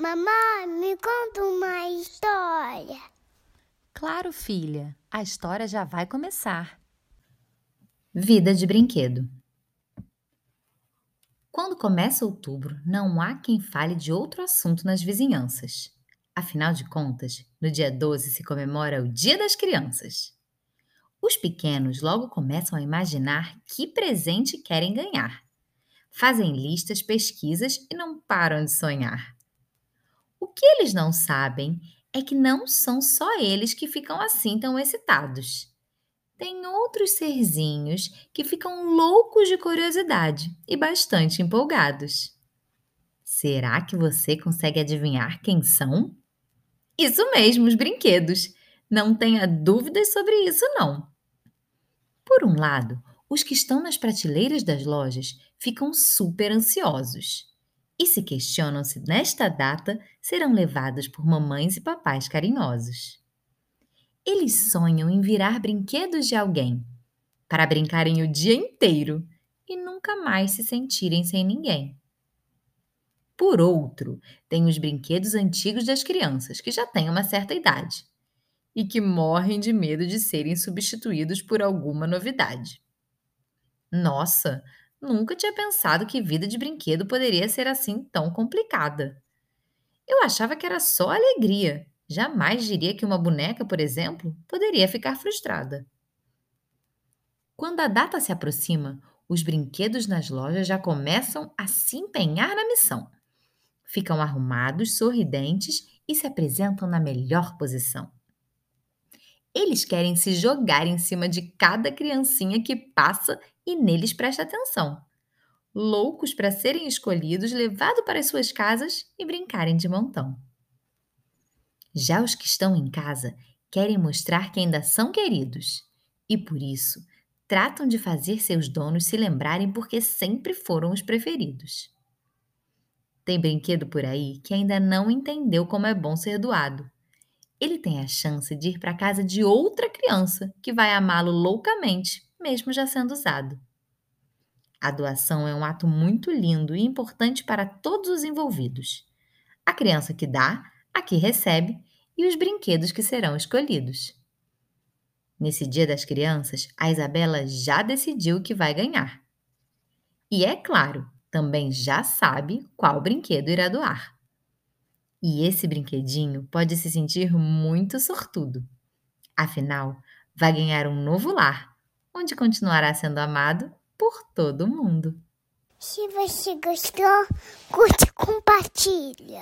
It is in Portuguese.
Mamãe, me conta uma história. Claro, filha, a história já vai começar. Vida de brinquedo. Quando começa outubro, não há quem fale de outro assunto nas vizinhanças. Afinal de contas, no dia 12 se comemora o Dia das Crianças. Os pequenos logo começam a imaginar que presente querem ganhar. Fazem listas, pesquisas e não param de sonhar. O que eles não sabem é que não são só eles que ficam assim tão excitados. Tem outros serzinhos que ficam loucos de curiosidade e bastante empolgados. Será que você consegue adivinhar quem são? Isso mesmo, os brinquedos. Não tenha dúvidas sobre isso, não. Por um lado, os que estão nas prateleiras das lojas ficam super ansiosos e se questionam se nesta data serão levados por mamães e papais carinhosos. Eles sonham em virar brinquedos de alguém, para brincarem o dia inteiro e nunca mais se sentirem sem ninguém. Por outro, tem os brinquedos antigos das crianças, que já têm uma certa idade e que morrem de medo de serem substituídos por alguma novidade. Nossa, Nunca tinha pensado que vida de brinquedo poderia ser assim tão complicada. Eu achava que era só alegria. Jamais diria que uma boneca, por exemplo, poderia ficar frustrada. Quando a data se aproxima, os brinquedos nas lojas já começam a se empenhar na missão. Ficam arrumados, sorridentes e se apresentam na melhor posição. Eles querem se jogar em cima de cada criancinha que passa e neles presta atenção. Loucos para serem escolhidos, levados para as suas casas e brincarem de montão. Já os que estão em casa querem mostrar que ainda são queridos e, por isso, tratam de fazer seus donos se lembrarem porque sempre foram os preferidos. Tem brinquedo por aí que ainda não entendeu como é bom ser doado. Ele tem a chance de ir para a casa de outra criança que vai amá-lo loucamente mesmo já sendo usado. A doação é um ato muito lindo e importante para todos os envolvidos. A criança que dá, a que recebe e os brinquedos que serão escolhidos. Nesse Dia das Crianças, a Isabela já decidiu o que vai ganhar. E é claro, também já sabe qual brinquedo irá doar. E esse brinquedinho pode se sentir muito sortudo. Afinal, vai ganhar um novo lar onde continuará sendo amado por todo mundo. Se você gostou, curte e compartilha.